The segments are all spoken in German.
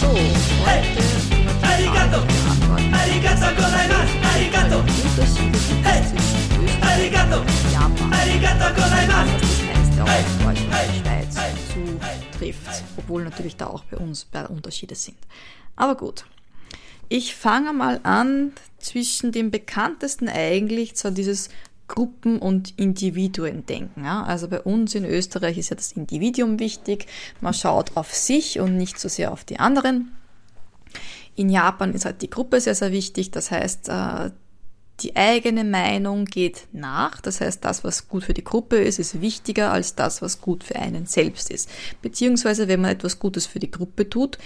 So, Hey, arigato. Arigato gozaimasu. Arigato. Hey, arigato. Arigato gozaimasu. Hey, hey, hey, zutrifft, obwohl natürlich da auch bei uns Unterschiede sind. Aber gut. Ich fange mal an zwischen dem bekanntesten eigentlich, zwar dieses Gruppen- und Individuendenken. Ja? Also bei uns in Österreich ist ja das Individuum wichtig. Man schaut auf sich und nicht so sehr auf die anderen. In Japan ist halt die Gruppe sehr, sehr wichtig. Das heißt, äh, die eigene Meinung geht nach. Das heißt, das, was gut für die Gruppe ist, ist wichtiger als das, was gut für einen selbst ist. Beziehungsweise, wenn man etwas Gutes für die Gruppe tut,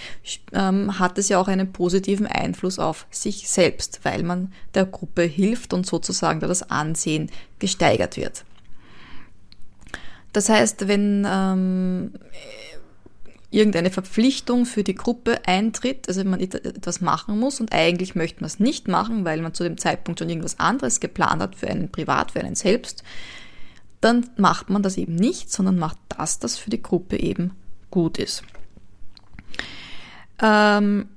ähm, hat es ja auch einen positiven Einfluss auf sich selbst, weil man der Gruppe hilft und sozusagen da das Ansehen gesteigert wird. Das heißt, wenn ähm, irgendeine Verpflichtung für die Gruppe eintritt, also wenn man etwas machen muss und eigentlich möchte man es nicht machen, weil man zu dem Zeitpunkt schon irgendwas anderes geplant hat für einen privat, für einen selbst, dann macht man das eben nicht, sondern macht das, das für die Gruppe eben gut ist. Ähm,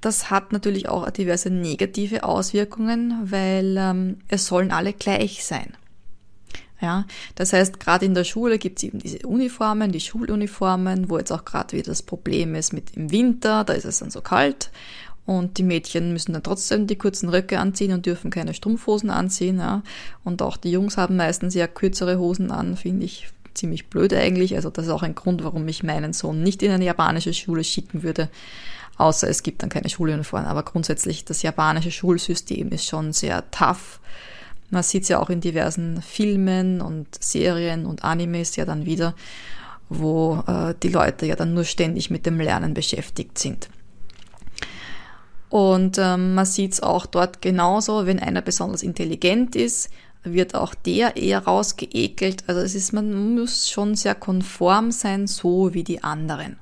das hat natürlich auch diverse negative Auswirkungen, weil ähm, es sollen alle gleich sein. Ja, das heißt, gerade in der Schule gibt es eben diese Uniformen, die Schuluniformen, wo jetzt auch gerade wieder das Problem ist mit im Winter, da ist es dann so kalt und die Mädchen müssen dann trotzdem die kurzen Röcke anziehen und dürfen keine Strumpfhosen anziehen. Ja. Und auch die Jungs haben meistens ja kürzere Hosen an, finde ich ziemlich blöd eigentlich. Also das ist auch ein Grund, warum ich meinen Sohn nicht in eine japanische Schule schicken würde, außer es gibt dann keine Schuluniform. Aber grundsätzlich das japanische Schulsystem ist schon sehr tough man sieht es ja auch in diversen Filmen und Serien und Animes ja dann wieder, wo äh, die Leute ja dann nur ständig mit dem Lernen beschäftigt sind. Und ähm, man sieht es auch dort genauso, wenn einer besonders intelligent ist, wird auch der eher rausgeekelt. Also es ist, man muss schon sehr konform sein, so wie die anderen.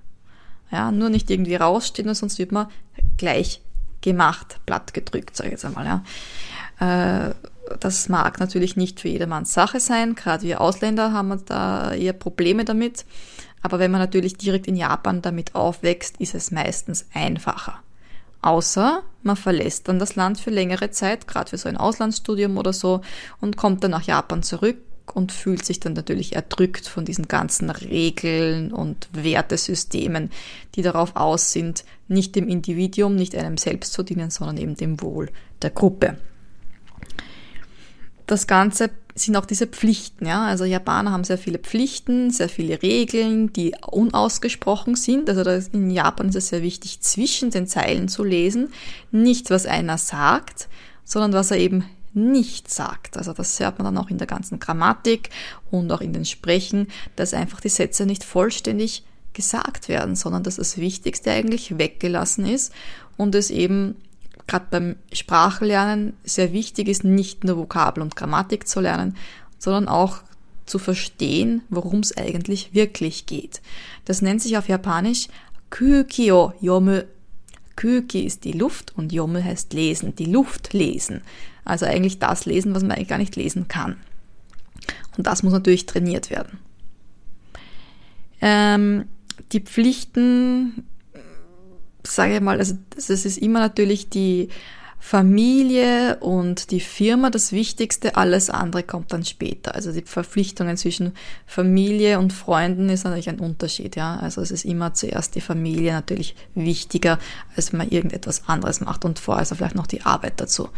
Ja, nur nicht irgendwie rausstehen, sonst wird man gleich gemacht, platt gedrückt, sage ich jetzt einmal. Ja. Äh, das mag natürlich nicht für jedermanns Sache sein. Gerade wir Ausländer haben da eher Probleme damit. Aber wenn man natürlich direkt in Japan damit aufwächst, ist es meistens einfacher. Außer man verlässt dann das Land für längere Zeit, gerade für so ein Auslandsstudium oder so, und kommt dann nach Japan zurück und fühlt sich dann natürlich erdrückt von diesen ganzen Regeln und Wertesystemen, die darauf aus sind, nicht dem Individuum, nicht einem selbst zu dienen, sondern eben dem Wohl der Gruppe das Ganze sind auch diese Pflichten, ja. Also Japaner haben sehr viele Pflichten, sehr viele Regeln, die unausgesprochen sind. Also in Japan ist es sehr wichtig, zwischen den Zeilen zu lesen. Nicht, was einer sagt, sondern was er eben nicht sagt. Also das hört man dann auch in der ganzen Grammatik und auch in den Sprechen, dass einfach die Sätze nicht vollständig gesagt werden, sondern dass das Wichtigste eigentlich weggelassen ist und es eben gerade beim Sprachlernen sehr wichtig ist, nicht nur Vokabel und Grammatik zu lernen, sondern auch zu verstehen, worum es eigentlich wirklich geht. Das nennt sich auf Japanisch Kyuki o Yomu. Kyuki ist die Luft und Yomu heißt lesen, die Luft lesen. Also eigentlich das lesen, was man eigentlich gar nicht lesen kann. Und das muss natürlich trainiert werden. Ähm, die Pflichten sage ich mal, also es ist immer natürlich die Familie und die Firma das Wichtigste, alles andere kommt dann später. Also die Verpflichtungen zwischen Familie und Freunden ist natürlich ein Unterschied, ja. Also es ist immer zuerst die Familie natürlich wichtiger, als man irgendetwas anderes macht und vorher ist also vielleicht noch die Arbeit dazu.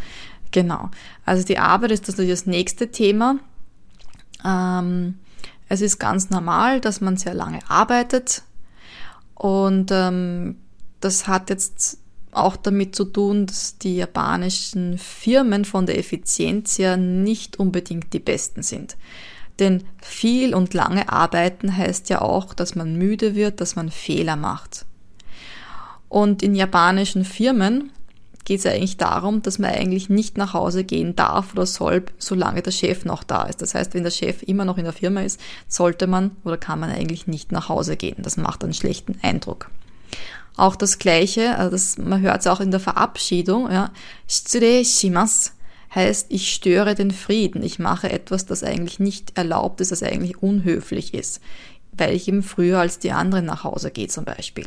Genau. Also die Arbeit ist natürlich das nächste Thema. Ähm, es ist ganz normal, dass man sehr lange arbeitet und ähm, das hat jetzt auch damit zu tun, dass die japanischen Firmen von der Effizienz her nicht unbedingt die besten sind. Denn viel und lange arbeiten heißt ja auch, dass man müde wird, dass man Fehler macht. Und in japanischen Firmen geht es ja eigentlich darum, dass man eigentlich nicht nach Hause gehen darf oder soll, solange der Chef noch da ist. Das heißt, wenn der Chef immer noch in der Firma ist, sollte man oder kann man eigentlich nicht nach Hause gehen. Das macht einen schlechten Eindruck. Auch das Gleiche, also das, man hört es auch in der Verabschiedung, ja, shimasu heißt, ich störe den Frieden. Ich mache etwas, das eigentlich nicht erlaubt ist, das eigentlich unhöflich ist, weil ich eben früher als die anderen nach Hause gehe zum Beispiel.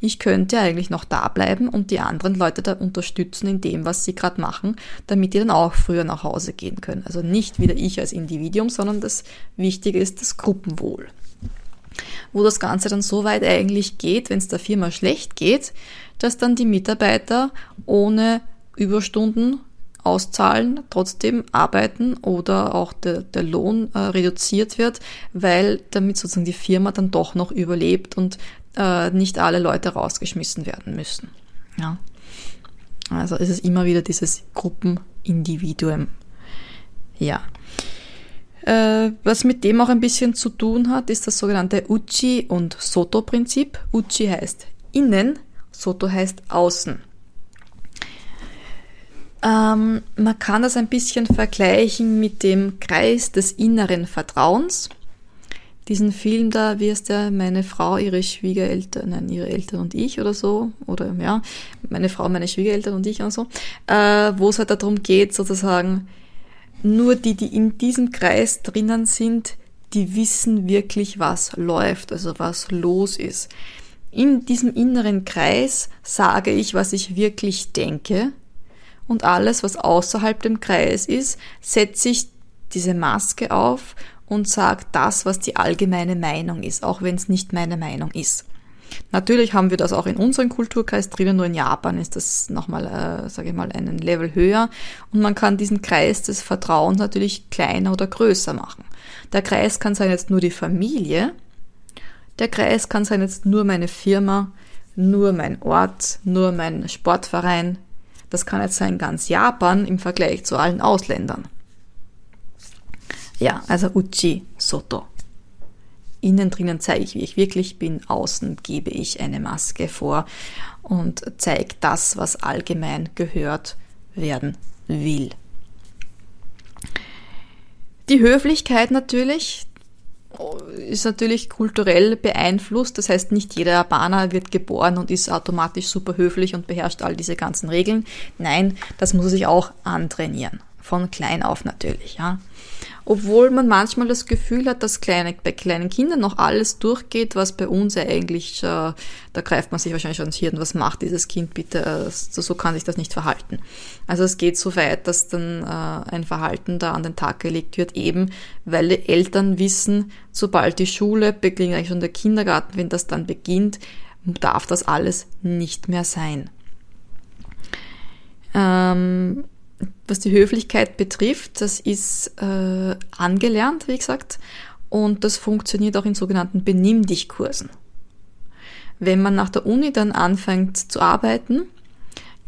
Ich könnte eigentlich noch da bleiben und die anderen Leute da unterstützen in dem, was sie gerade machen, damit die dann auch früher nach Hause gehen können. Also nicht wieder ich als Individuum, sondern das Wichtige ist das Gruppenwohl. Wo das Ganze dann so weit eigentlich geht, wenn es der Firma schlecht geht, dass dann die Mitarbeiter ohne Überstunden auszahlen, trotzdem arbeiten oder auch der, der Lohn äh, reduziert wird, weil damit sozusagen die Firma dann doch noch überlebt und äh, nicht alle Leute rausgeschmissen werden müssen. Ja. Also es ist immer wieder dieses Gruppenindividuum. Ja. Äh, was mit dem auch ein bisschen zu tun hat, ist das sogenannte Uchi- und Soto-Prinzip. Uchi heißt innen, Soto heißt außen. Ähm, man kann das ein bisschen vergleichen mit dem Kreis des inneren Vertrauens. Diesen Film da, wie ist der, meine Frau, ihre Schwiegereltern, nein, ihre Eltern und ich oder so, oder ja, meine Frau, meine Schwiegereltern und ich und so, äh, wo es halt darum geht, sozusagen, nur die, die in diesem Kreis drinnen sind, die wissen wirklich, was läuft, also was los ist. In diesem inneren Kreis sage ich, was ich wirklich denke und alles, was außerhalb dem Kreis ist, setze ich diese Maske auf und sage das, was die allgemeine Meinung ist, auch wenn es nicht meine Meinung ist. Natürlich haben wir das auch in unserem Kulturkreis drinnen, nur in Japan ist das nochmal, äh, sage ich mal, einen Level höher und man kann diesen Kreis des Vertrauens natürlich kleiner oder größer machen. Der Kreis kann sein jetzt nur die Familie, der Kreis kann sein jetzt nur meine Firma, nur mein Ort, nur mein Sportverein, das kann jetzt sein ganz Japan im Vergleich zu allen Ausländern. Ja, also Uchi Soto. Innen drinnen zeige ich, wie ich wirklich bin, außen gebe ich eine Maske vor und zeige das, was allgemein gehört werden will. Die Höflichkeit natürlich, ist natürlich kulturell beeinflusst. Das heißt, nicht jeder Japaner wird geboren und ist automatisch super höflich und beherrscht all diese ganzen Regeln. Nein, das muss er sich auch antrainieren. Von klein auf natürlich, ja obwohl man manchmal das Gefühl hat, dass kleine, bei kleinen Kindern noch alles durchgeht, was bei uns eigentlich, äh, da greift man sich wahrscheinlich schon ins Hirn, was macht dieses Kind bitte, äh, so kann sich das nicht verhalten. Also es geht so weit, dass dann äh, ein Verhalten da an den Tag gelegt wird, eben weil die Eltern wissen, sobald die Schule beginnt, eigentlich schon der Kindergarten, wenn das dann beginnt, darf das alles nicht mehr sein. Ähm, was die Höflichkeit betrifft, das ist äh, angelernt, wie gesagt, und das funktioniert auch in sogenannten Benimm dich Kursen. Wenn man nach der Uni dann anfängt zu arbeiten,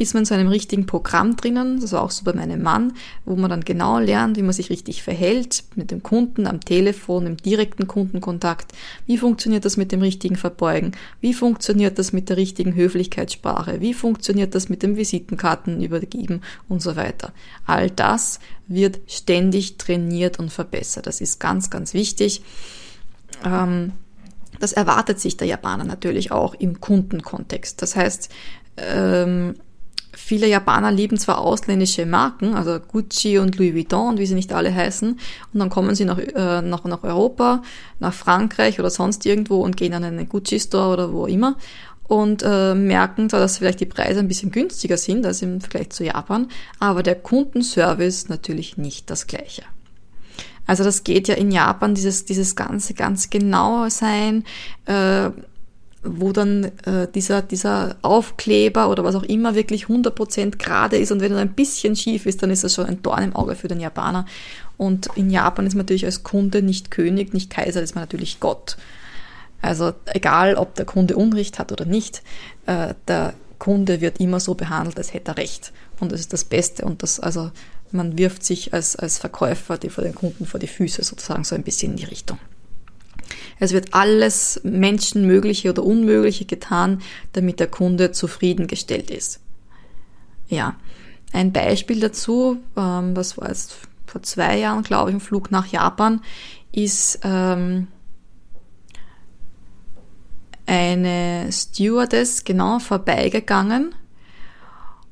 ist man in so einem richtigen Programm drinnen, das war auch so bei meinem Mann, wo man dann genau lernt, wie man sich richtig verhält mit dem Kunden am Telefon, im direkten Kundenkontakt. Wie funktioniert das mit dem richtigen Verbeugen? Wie funktioniert das mit der richtigen Höflichkeitssprache? Wie funktioniert das mit dem Visitenkarten übergeben und so weiter? All das wird ständig trainiert und verbessert. Das ist ganz, ganz wichtig. Ähm, das erwartet sich der Japaner natürlich auch im Kundenkontext. Das heißt, ähm, Viele Japaner lieben zwar ausländische Marken, also Gucci und Louis Vuitton und wie sie nicht alle heißen, und dann kommen sie nach, äh, nach, nach Europa, nach Frankreich oder sonst irgendwo und gehen an einen Gucci-Store oder wo immer und äh, merken zwar, dass vielleicht die Preise ein bisschen günstiger sind als im Vergleich zu Japan, aber der Kundenservice natürlich nicht das gleiche. Also das geht ja in Japan, dieses, dieses ganze ganz genau sein, äh, wo dann äh, dieser, dieser Aufkleber oder was auch immer wirklich 100% gerade ist und wenn er ein bisschen schief ist, dann ist das schon ein Dorn im Auge für den Japaner. Und in Japan ist man natürlich als Kunde nicht König, nicht Kaiser, ist man natürlich Gott. Also egal, ob der Kunde Unrecht hat oder nicht, äh, der Kunde wird immer so behandelt, als hätte er Recht. Und das ist das Beste. Und das, also man wirft sich als, als Verkäufer die vor den Kunden vor die Füße sozusagen so ein bisschen in die Richtung. Es wird alles Menschenmögliche oder Unmögliche getan, damit der Kunde zufriedengestellt ist. Ja, ein Beispiel dazu, ähm, was war jetzt vor zwei Jahren, glaube ich, ein Flug nach Japan, ist ähm, eine Stewardess genau vorbeigegangen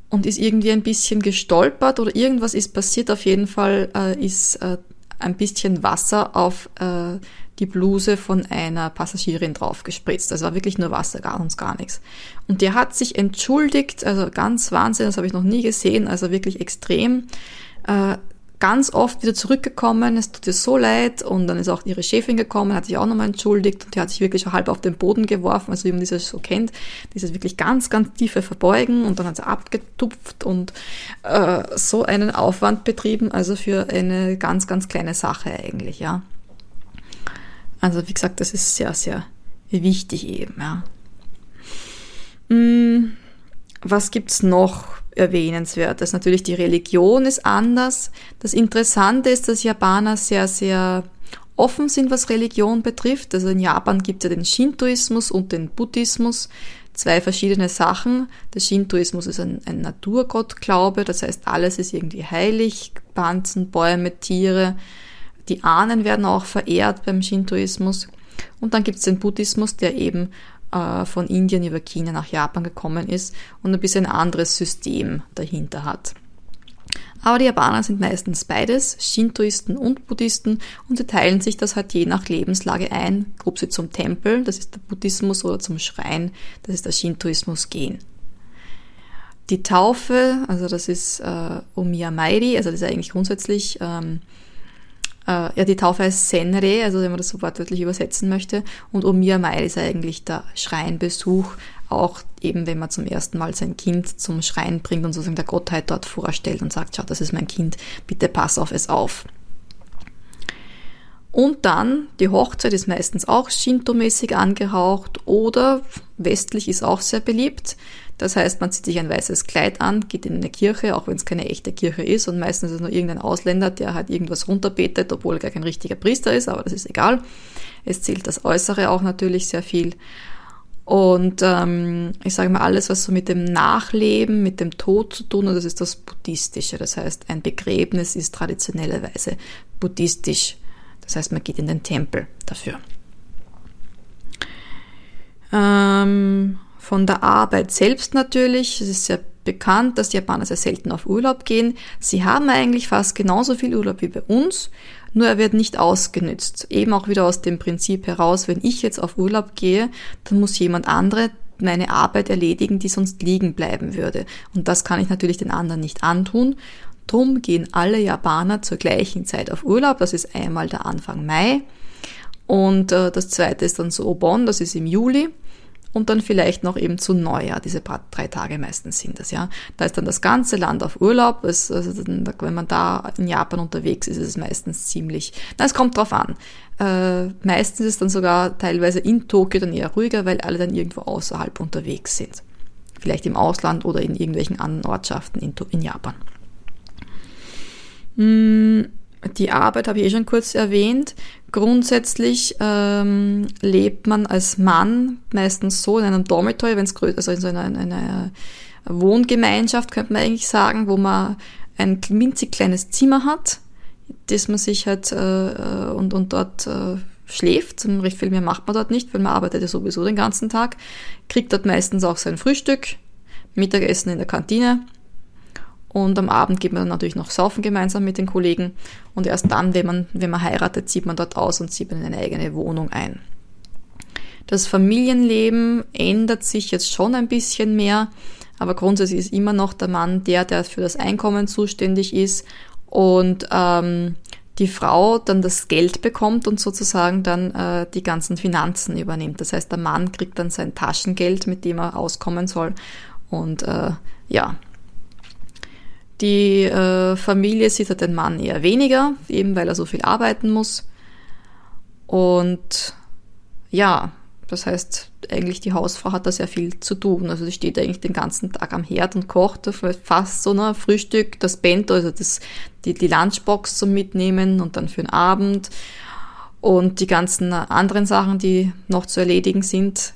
und ist irgendwie ein bisschen gestolpert oder irgendwas ist passiert. Auf jeden Fall äh, ist äh, ein bisschen Wasser auf äh, die Bluse von einer Passagierin drauf gespritzt. Das war wirklich nur Wasser, gar uns gar nichts. Und der hat sich entschuldigt, also ganz Wahnsinn, das habe ich noch nie gesehen, also wirklich extrem. Äh, ganz oft wieder zurückgekommen, es tut ihr so leid und dann ist auch ihre Chefin gekommen, hat sich auch nochmal entschuldigt und die hat sich wirklich schon halb auf den Boden geworfen, also wie man dieses so kennt, dieses wirklich ganz, ganz tiefe Verbeugen und dann hat sie abgetupft und äh, so einen Aufwand betrieben, also für eine ganz, ganz kleine Sache eigentlich, ja. Also wie gesagt, das ist sehr, sehr wichtig eben, ja. Hm, was gibt's noch? erwähnenswert. Das natürlich die Religion ist anders. Das Interessante ist, dass Japaner sehr, sehr offen sind, was Religion betrifft. Also in Japan gibt es ja den Shintoismus und den Buddhismus. Zwei verschiedene Sachen. Der Shintoismus ist ein, ein Naturgottglaube, das heißt, alles ist irgendwie heilig. Pflanzen, Bäume, Tiere. Die Ahnen werden auch verehrt beim Shintoismus. Und dann gibt es den Buddhismus, der eben äh, von Indien über China nach Japan gekommen ist und ein bisschen ein anderes System dahinter hat. Aber die Japaner sind meistens beides, Shintoisten und Buddhisten, und sie teilen sich das halt je nach Lebenslage ein, ob sie zum Tempel, das ist der Buddhismus, oder zum Schrein, das ist der Shintoismus, gehen. Die Taufe, also das ist äh, Omiyamairi, also das ist eigentlich grundsätzlich ähm, äh, ja, die Taufe heißt Senre, also wenn man das so wortwörtlich übersetzen möchte. Und Omiyamai ist eigentlich der Schreinbesuch, auch eben wenn man zum ersten Mal sein Kind zum Schrein bringt und sozusagen der Gottheit dort vorstellt und sagt, schau, das ist mein Kind, bitte pass auf es auf. Und dann, die Hochzeit ist meistens auch Shinto-mäßig angehaucht oder westlich ist auch sehr beliebt. Das heißt, man zieht sich ein weißes Kleid an, geht in eine Kirche, auch wenn es keine echte Kirche ist und meistens ist es nur irgendein Ausländer, der halt irgendwas runterbetet, obwohl er gar kein richtiger Priester ist, aber das ist egal. Es zählt das Äußere auch natürlich sehr viel. Und ähm, ich sage mal, alles, was so mit dem Nachleben, mit dem Tod zu tun hat, das ist das Buddhistische. Das heißt, ein Begräbnis ist traditionellerweise buddhistisch. Das heißt, man geht in den Tempel dafür. Ähm, von der Arbeit selbst natürlich. Es ist sehr bekannt, dass die Japaner sehr selten auf Urlaub gehen. Sie haben eigentlich fast genauso viel Urlaub wie bei uns, nur er wird nicht ausgenützt. Eben auch wieder aus dem Prinzip heraus, wenn ich jetzt auf Urlaub gehe, dann muss jemand andere meine Arbeit erledigen, die sonst liegen bleiben würde. Und das kann ich natürlich den anderen nicht antun. Drum gehen alle Japaner zur gleichen Zeit auf Urlaub. Das ist einmal der Anfang Mai. Und äh, das zweite ist dann so Obon, das ist im Juli und dann vielleicht noch eben zu Neujahr, diese paar, drei Tage meistens sind das, ja. Da ist dann das ganze Land auf Urlaub, es, also wenn man da in Japan unterwegs ist, ist es meistens ziemlich, na, es kommt drauf an. Äh, meistens ist es dann sogar teilweise in Tokio dann eher ruhiger, weil alle dann irgendwo außerhalb unterwegs sind. Vielleicht im Ausland oder in irgendwelchen anderen Ortschaften in, in Japan. Hm, die Arbeit habe ich eh schon kurz erwähnt. Grundsätzlich ähm, lebt man als Mann meistens so in einem Dormitory, wenn es größer, also in so einer, einer Wohngemeinschaft könnte man eigentlich sagen, wo man ein winzig kleines Zimmer hat, das man sich halt äh, und, und dort äh, schläft. Recht viel mehr macht man dort nicht, weil man arbeitet ja sowieso den ganzen Tag. Kriegt dort meistens auch sein Frühstück, Mittagessen in der Kantine und am Abend geht man dann natürlich noch saufen gemeinsam mit den Kollegen. Und erst dann, wenn man, wenn man heiratet, zieht man dort aus und zieht man in eine eigene Wohnung ein. Das Familienleben ändert sich jetzt schon ein bisschen mehr, aber grundsätzlich ist immer noch der Mann der, der für das Einkommen zuständig ist und ähm, die Frau dann das Geld bekommt und sozusagen dann äh, die ganzen Finanzen übernimmt. Das heißt, der Mann kriegt dann sein Taschengeld, mit dem er auskommen soll. Und äh, ja, die äh, Familie sieht den Mann eher weniger, eben weil er so viel arbeiten muss. Und ja, das heißt, eigentlich die Hausfrau hat da sehr viel zu tun. Also sie steht eigentlich den ganzen Tag am Herd und kocht fast so ein Frühstück, das Bento, also das, die, die Lunchbox zum Mitnehmen und dann für den Abend. Und die ganzen anderen Sachen, die noch zu erledigen sind,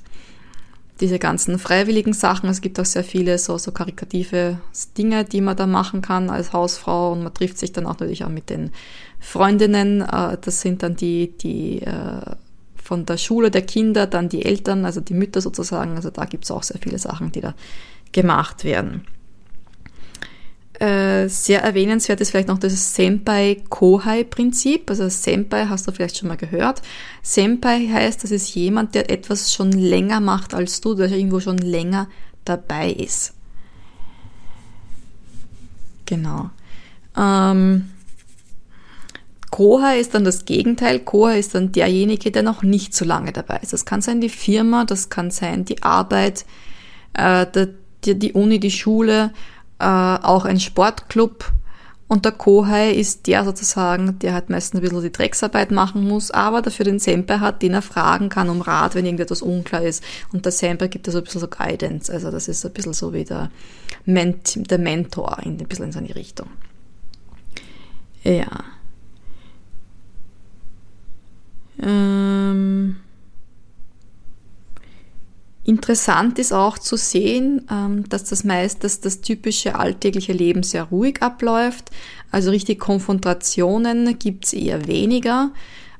diese ganzen freiwilligen Sachen. Es gibt auch sehr viele so, so karikative Dinge, die man da machen kann als Hausfrau und man trifft sich dann auch natürlich auch mit den Freundinnen. Äh, das sind dann die, die äh, von der Schule der Kinder, dann die Eltern, also die Mütter sozusagen. Also da gibt es auch sehr viele Sachen, die da gemacht werden. Äh, sehr erwähnenswert ist vielleicht noch das Senpai-Kohai-Prinzip. Also Senpai hast du vielleicht schon mal gehört. Senpai heißt, das ist jemand, der etwas schon länger macht als du, der irgendwo schon länger dabei ist. Genau. Ähm, Koha ist dann das Gegenteil. Koha ist dann derjenige, der noch nicht so lange dabei ist. Das kann sein die Firma, das kann sein die Arbeit, äh, die, die Uni, die Schule, äh, auch ein Sportclub. Und der Kohai ist der sozusagen, der halt meistens ein bisschen die Drecksarbeit machen muss, aber dafür den Semper hat, den er fragen kann um Rat, wenn irgendetwas unklar ist. Und der Semper gibt da so ein bisschen so Guidance. Also das ist ein bisschen so wie der, Ment der Mentor, in, ein bisschen in seine Richtung. Ja. Ähm Interessant ist auch zu sehen, ähm, dass das meist, dass das typische alltägliche Leben sehr ruhig abläuft. Also richtig Konfrontationen gibt's eher weniger.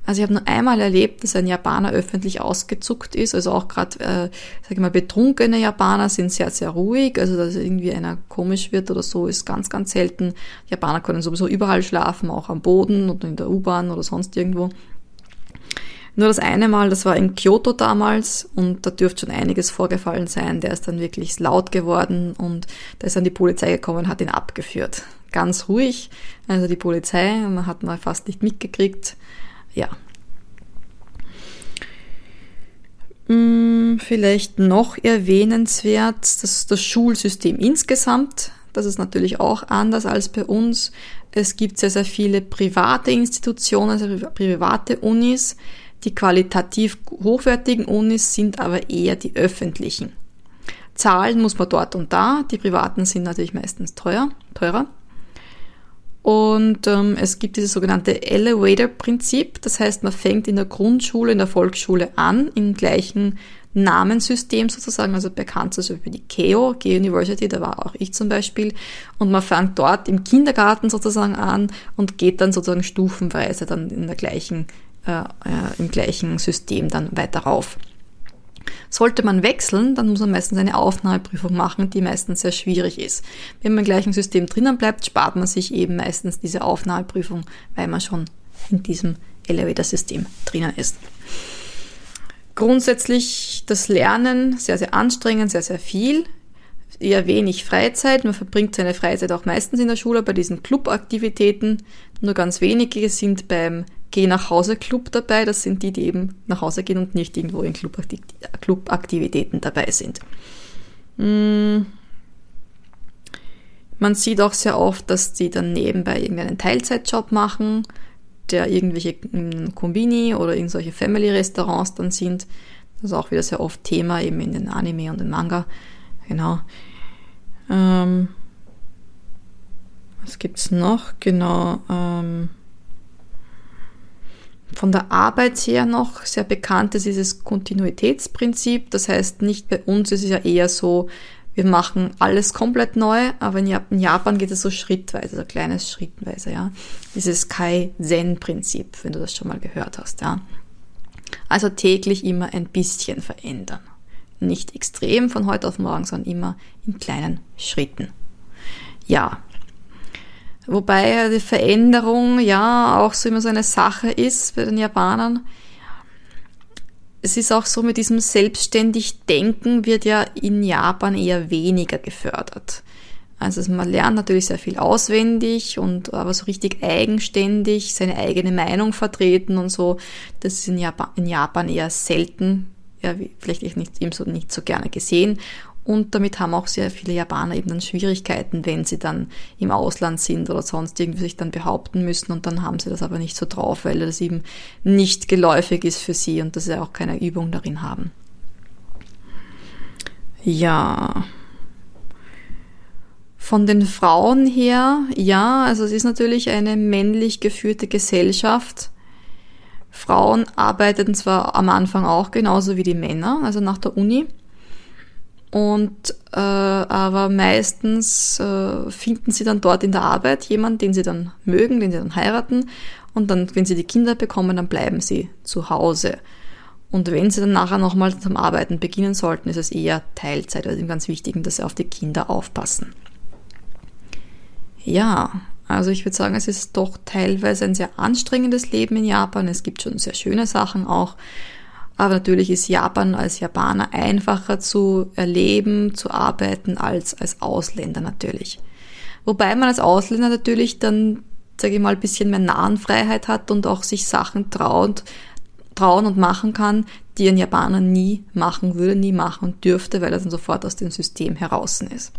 Also ich habe nur einmal erlebt, dass ein Japaner öffentlich ausgezuckt ist. Also auch gerade, äh, sag ich mal, betrunkene Japaner sind sehr, sehr ruhig. Also dass irgendwie einer komisch wird oder so, ist ganz, ganz selten. Japaner können sowieso überall schlafen, auch am Boden oder in der U-Bahn oder sonst irgendwo. Nur das eine Mal, das war in Kyoto damals und da dürfte schon einiges vorgefallen sein. Der ist dann wirklich laut geworden und da ist dann die Polizei gekommen hat ihn abgeführt. Ganz ruhig, also die Polizei, man hat mal fast nicht mitgekriegt. Ja. Hm, vielleicht noch erwähnenswert, das, das Schulsystem insgesamt. Das ist natürlich auch anders als bei uns. Es gibt sehr, sehr viele private Institutionen, also private Unis, die qualitativ hochwertigen Unis sind aber eher die öffentlichen. Zahlen muss man dort und da. Die privaten sind natürlich meistens teuer, teurer. Und ähm, es gibt dieses sogenannte Elevator-Prinzip. Das heißt, man fängt in der Grundschule, in der Volksschule an, im gleichen Namenssystem sozusagen, also bekannt also über die KEO, Geo University, da war auch ich zum Beispiel. Und man fängt dort im Kindergarten sozusagen an und geht dann sozusagen stufenweise dann in der gleichen äh, im gleichen System dann weiter rauf. Sollte man wechseln, dann muss man meistens eine Aufnahmeprüfung machen, die meistens sehr schwierig ist. Wenn man im gleichen System drinnen bleibt, spart man sich eben meistens diese Aufnahmeprüfung, weil man schon in diesem Elevator-System drinnen ist. Grundsätzlich das Lernen sehr, sehr anstrengend, sehr, sehr viel. Eher wenig Freizeit. Man verbringt seine Freizeit auch meistens in der Schule bei diesen Clubaktivitäten. Nur ganz wenige sind beim Geh nach Hause Club dabei. Das sind die, die eben nach Hause gehen und nicht irgendwo in Clubaktivitäten dabei sind. Hm. Man sieht auch sehr oft, dass die dann nebenbei irgendeinen Teilzeitjob machen, der irgendwelche Kombini oder irgendwelche Family-Restaurants dann sind. Das ist auch wieder sehr oft Thema eben in den Anime und den Manga. Genau. Ähm, was gibt's noch? Genau. Ähm, von der Arbeit her noch sehr bekannt ist dieses Kontinuitätsprinzip. Das heißt, nicht bei uns ist es ja eher so, wir machen alles komplett neu, aber in Japan geht es so schrittweise, so kleines schrittweise, ja. Dieses Kai-Zen-Prinzip, wenn du das schon mal gehört hast, ja. Also täglich immer ein bisschen verändern. Nicht extrem von heute auf morgen, sondern immer in kleinen Schritten. Ja, Wobei die Veränderung ja auch so immer so eine Sache ist bei den Japanern. Es ist auch so, mit diesem selbstständig Denken wird ja in Japan eher weniger gefördert. Also man lernt natürlich sehr viel auswendig und aber so richtig eigenständig seine eigene Meinung vertreten und so, das ist in Japan, in Japan eher selten, ja, vielleicht nicht, eben so, nicht so gerne gesehen. Und damit haben auch sehr viele Japaner eben dann Schwierigkeiten, wenn sie dann im Ausland sind oder sonst irgendwie sich dann behaupten müssen und dann haben sie das aber nicht so drauf, weil das eben nicht geläufig ist für sie und dass sie auch keine Übung darin haben. Ja. Von den Frauen her, ja, also es ist natürlich eine männlich geführte Gesellschaft. Frauen arbeiteten zwar am Anfang auch genauso wie die Männer, also nach der Uni, und äh, aber meistens äh, finden sie dann dort in der Arbeit jemanden, den sie dann mögen, den sie dann heiraten. Und dann, wenn sie die Kinder bekommen, dann bleiben sie zu Hause. Und wenn sie dann nachher nochmal zum Arbeiten beginnen sollten, ist es eher Teilzeit, also ganz wichtig, dass sie auf die Kinder aufpassen. Ja, also ich würde sagen, es ist doch teilweise ein sehr anstrengendes Leben in Japan. Es gibt schon sehr schöne Sachen auch. Aber natürlich ist Japan als Japaner einfacher zu erleben, zu arbeiten als als Ausländer natürlich. Wobei man als Ausländer natürlich dann, sage ich mal, ein bisschen mehr Nahenfreiheit hat und auch sich Sachen traut, trauen und machen kann, die ein Japaner nie machen würde, nie machen dürfte, weil er dann sofort aus dem System heraus ist.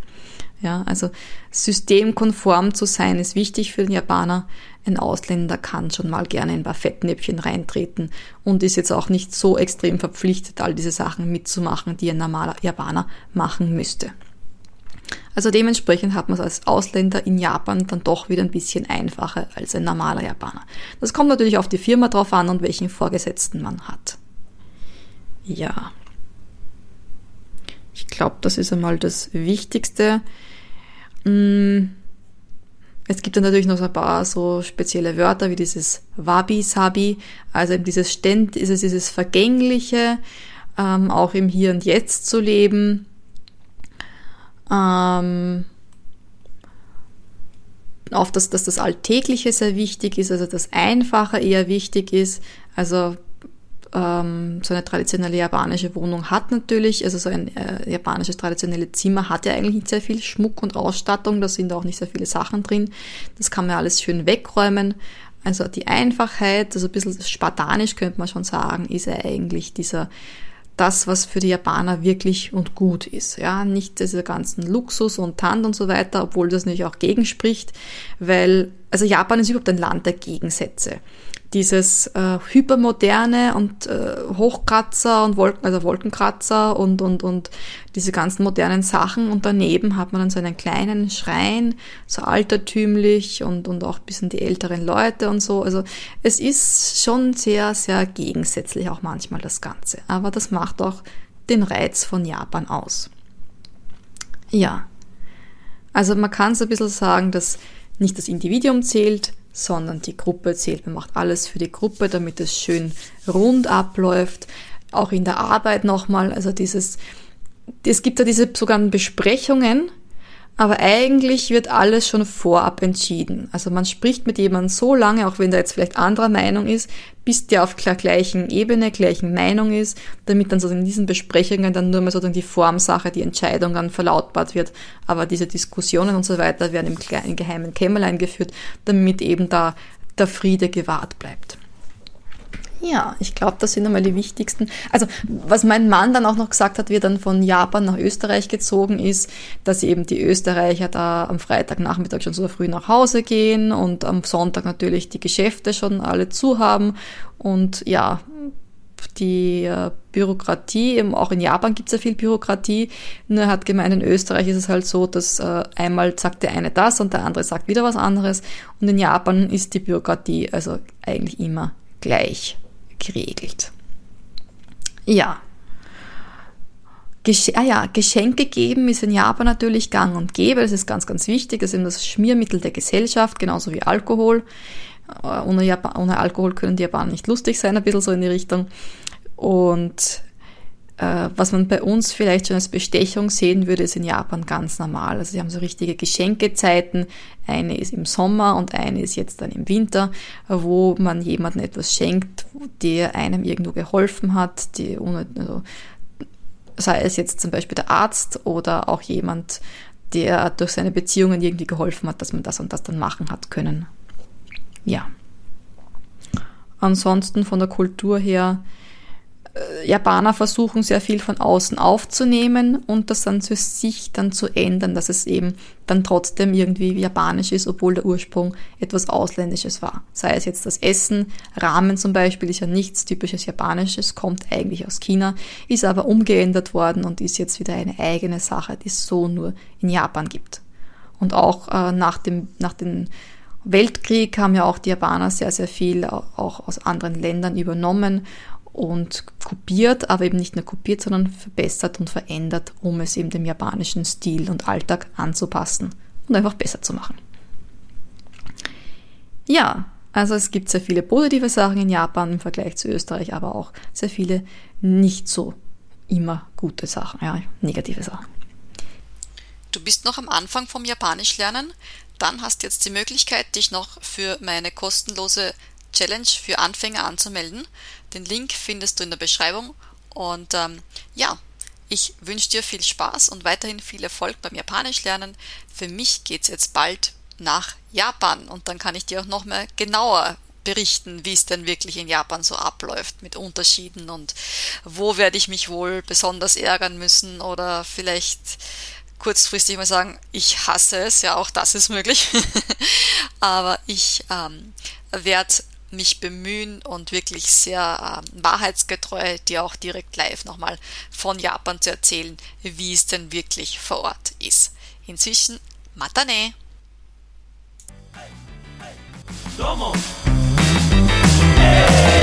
Ja, also systemkonform zu sein ist wichtig für den Japaner. Ein Ausländer kann schon mal gerne in ein paar Fettnäpfchen reintreten und ist jetzt auch nicht so extrem verpflichtet, all diese Sachen mitzumachen, die ein normaler Japaner machen müsste. Also dementsprechend hat man es als Ausländer in Japan dann doch wieder ein bisschen einfacher als ein normaler Japaner. Das kommt natürlich auf die Firma drauf an und welchen Vorgesetzten man hat. Ja. Ich glaube, das ist einmal das Wichtigste. Mm. Es gibt dann natürlich noch so ein paar so spezielle Wörter wie dieses Wabi-Sabi, also eben dieses Ständ, ist es dieses Vergängliche, ähm, auch im Hier und Jetzt zu leben. Ähm, auf das, dass das Alltägliche sehr wichtig ist, also das Einfache eher wichtig ist. Also ähm, so eine traditionelle japanische Wohnung hat natürlich, also so ein äh, japanisches traditionelles Zimmer hat ja eigentlich nicht sehr viel Schmuck und Ausstattung, da sind auch nicht sehr viele Sachen drin. Das kann man alles schön wegräumen. Also die Einfachheit, also ein bisschen spartanisch könnte man schon sagen, ist ja eigentlich dieser das, was für die Japaner wirklich und gut ist. Ja, nicht diese ganzen Luxus und Tand und so weiter, obwohl das natürlich auch gegenspricht, weil, also Japan ist überhaupt ein Land der Gegensätze dieses äh, hypermoderne und äh, Hochkratzer und Wolken, also Wolkenkratzer und, und, und diese ganzen modernen Sachen. Und daneben hat man dann so einen kleinen Schrein, so altertümlich und, und auch bisschen die älteren Leute und so. Also es ist schon sehr, sehr gegensätzlich auch manchmal das Ganze. Aber das macht auch den Reiz von Japan aus. Ja. Also man kann so ein bisschen sagen, dass nicht das Individuum zählt, sondern die Gruppe zählt. Man macht alles für die Gruppe, damit es schön rund abläuft. Auch in der Arbeit nochmal, also dieses, es gibt ja diese sogenannten Besprechungen, aber eigentlich wird alles schon vorab entschieden. Also man spricht mit jemandem so lange, auch wenn der jetzt vielleicht anderer Meinung ist, bis der auf der gleichen Ebene, gleichen Meinung ist, damit dann so in diesen Besprechungen dann nur mal sozusagen die Formsache, die Entscheidung dann verlautbart wird. Aber diese Diskussionen und so weiter werden im kleinen geheimen Kämmerlein geführt, damit eben da der Friede gewahrt bleibt. Ja, ich glaube, das sind einmal die wichtigsten. Also, was mein Mann dann auch noch gesagt hat, wie er dann von Japan nach Österreich gezogen ist, dass eben die Österreicher da am Freitagnachmittag schon so früh nach Hause gehen und am Sonntag natürlich die Geschäfte schon alle zu haben. Und ja, die äh, Bürokratie, eben auch in Japan gibt es ja viel Bürokratie, nur hat gemeint, in Österreich ist es halt so, dass äh, einmal sagt der eine das und der andere sagt wieder was anderes und in Japan ist die Bürokratie also eigentlich immer gleich geregelt. Ja. Gesch ah ja, Geschenke geben ist in Japan natürlich gang und gäbe. Das ist ganz, ganz wichtig. Das ist eben das Schmiermittel der Gesellschaft, genauso wie Alkohol. Äh, ohne, Japan, ohne Alkohol können die Japaner nicht lustig sein, ein bisschen so in die Richtung. Und äh, was man bei uns vielleicht schon als Bestechung sehen würde, ist in Japan ganz normal. Also sie haben so richtige Geschenkezeiten. Eine ist im Sommer und eine ist jetzt dann im Winter, wo man jemandem etwas schenkt, der einem irgendwo geholfen hat, die also, sei es jetzt zum Beispiel der Arzt oder auch jemand, der durch seine Beziehungen irgendwie geholfen hat, dass man das und das dann machen hat können. Ja. Ansonsten von der Kultur her Japaner versuchen sehr viel von außen aufzunehmen und das dann für sich dann zu ändern, dass es eben dann trotzdem irgendwie japanisch ist, obwohl der Ursprung etwas Ausländisches war. Sei es jetzt das Essen, Ramen zum Beispiel ist ja nichts typisches Japanisches, kommt eigentlich aus China, ist aber umgeändert worden und ist jetzt wieder eine eigene Sache, die es so nur in Japan gibt. Und auch äh, nach dem, nach dem Weltkrieg haben ja auch die Japaner sehr, sehr viel auch aus anderen Ländern übernommen und kopiert, aber eben nicht nur kopiert, sondern verbessert und verändert, um es eben dem japanischen Stil und Alltag anzupassen und einfach besser zu machen. Ja, also es gibt sehr viele positive Sachen in Japan im Vergleich zu Österreich, aber auch sehr viele nicht so immer gute Sachen, ja, negative Sachen. du bist noch am Anfang vom Japanisch lernen, dann hast du jetzt die Möglichkeit, dich noch für meine kostenlose Challenge für Anfänger anzumelden. Den Link findest du in der Beschreibung. Und ähm, ja, ich wünsche dir viel Spaß und weiterhin viel Erfolg beim Japanisch lernen. Für mich geht's jetzt bald nach Japan und dann kann ich dir auch noch mal genauer berichten, wie es denn wirklich in Japan so abläuft mit Unterschieden und wo werde ich mich wohl besonders ärgern müssen oder vielleicht kurzfristig mal sagen, ich hasse es, ja auch das ist möglich, aber ich ähm, werde mich bemühen und wirklich sehr äh, wahrheitsgetreu dir auch direkt live nochmal von Japan zu erzählen, wie es denn wirklich vor Ort ist. Inzwischen, Matane! Domo. Hey.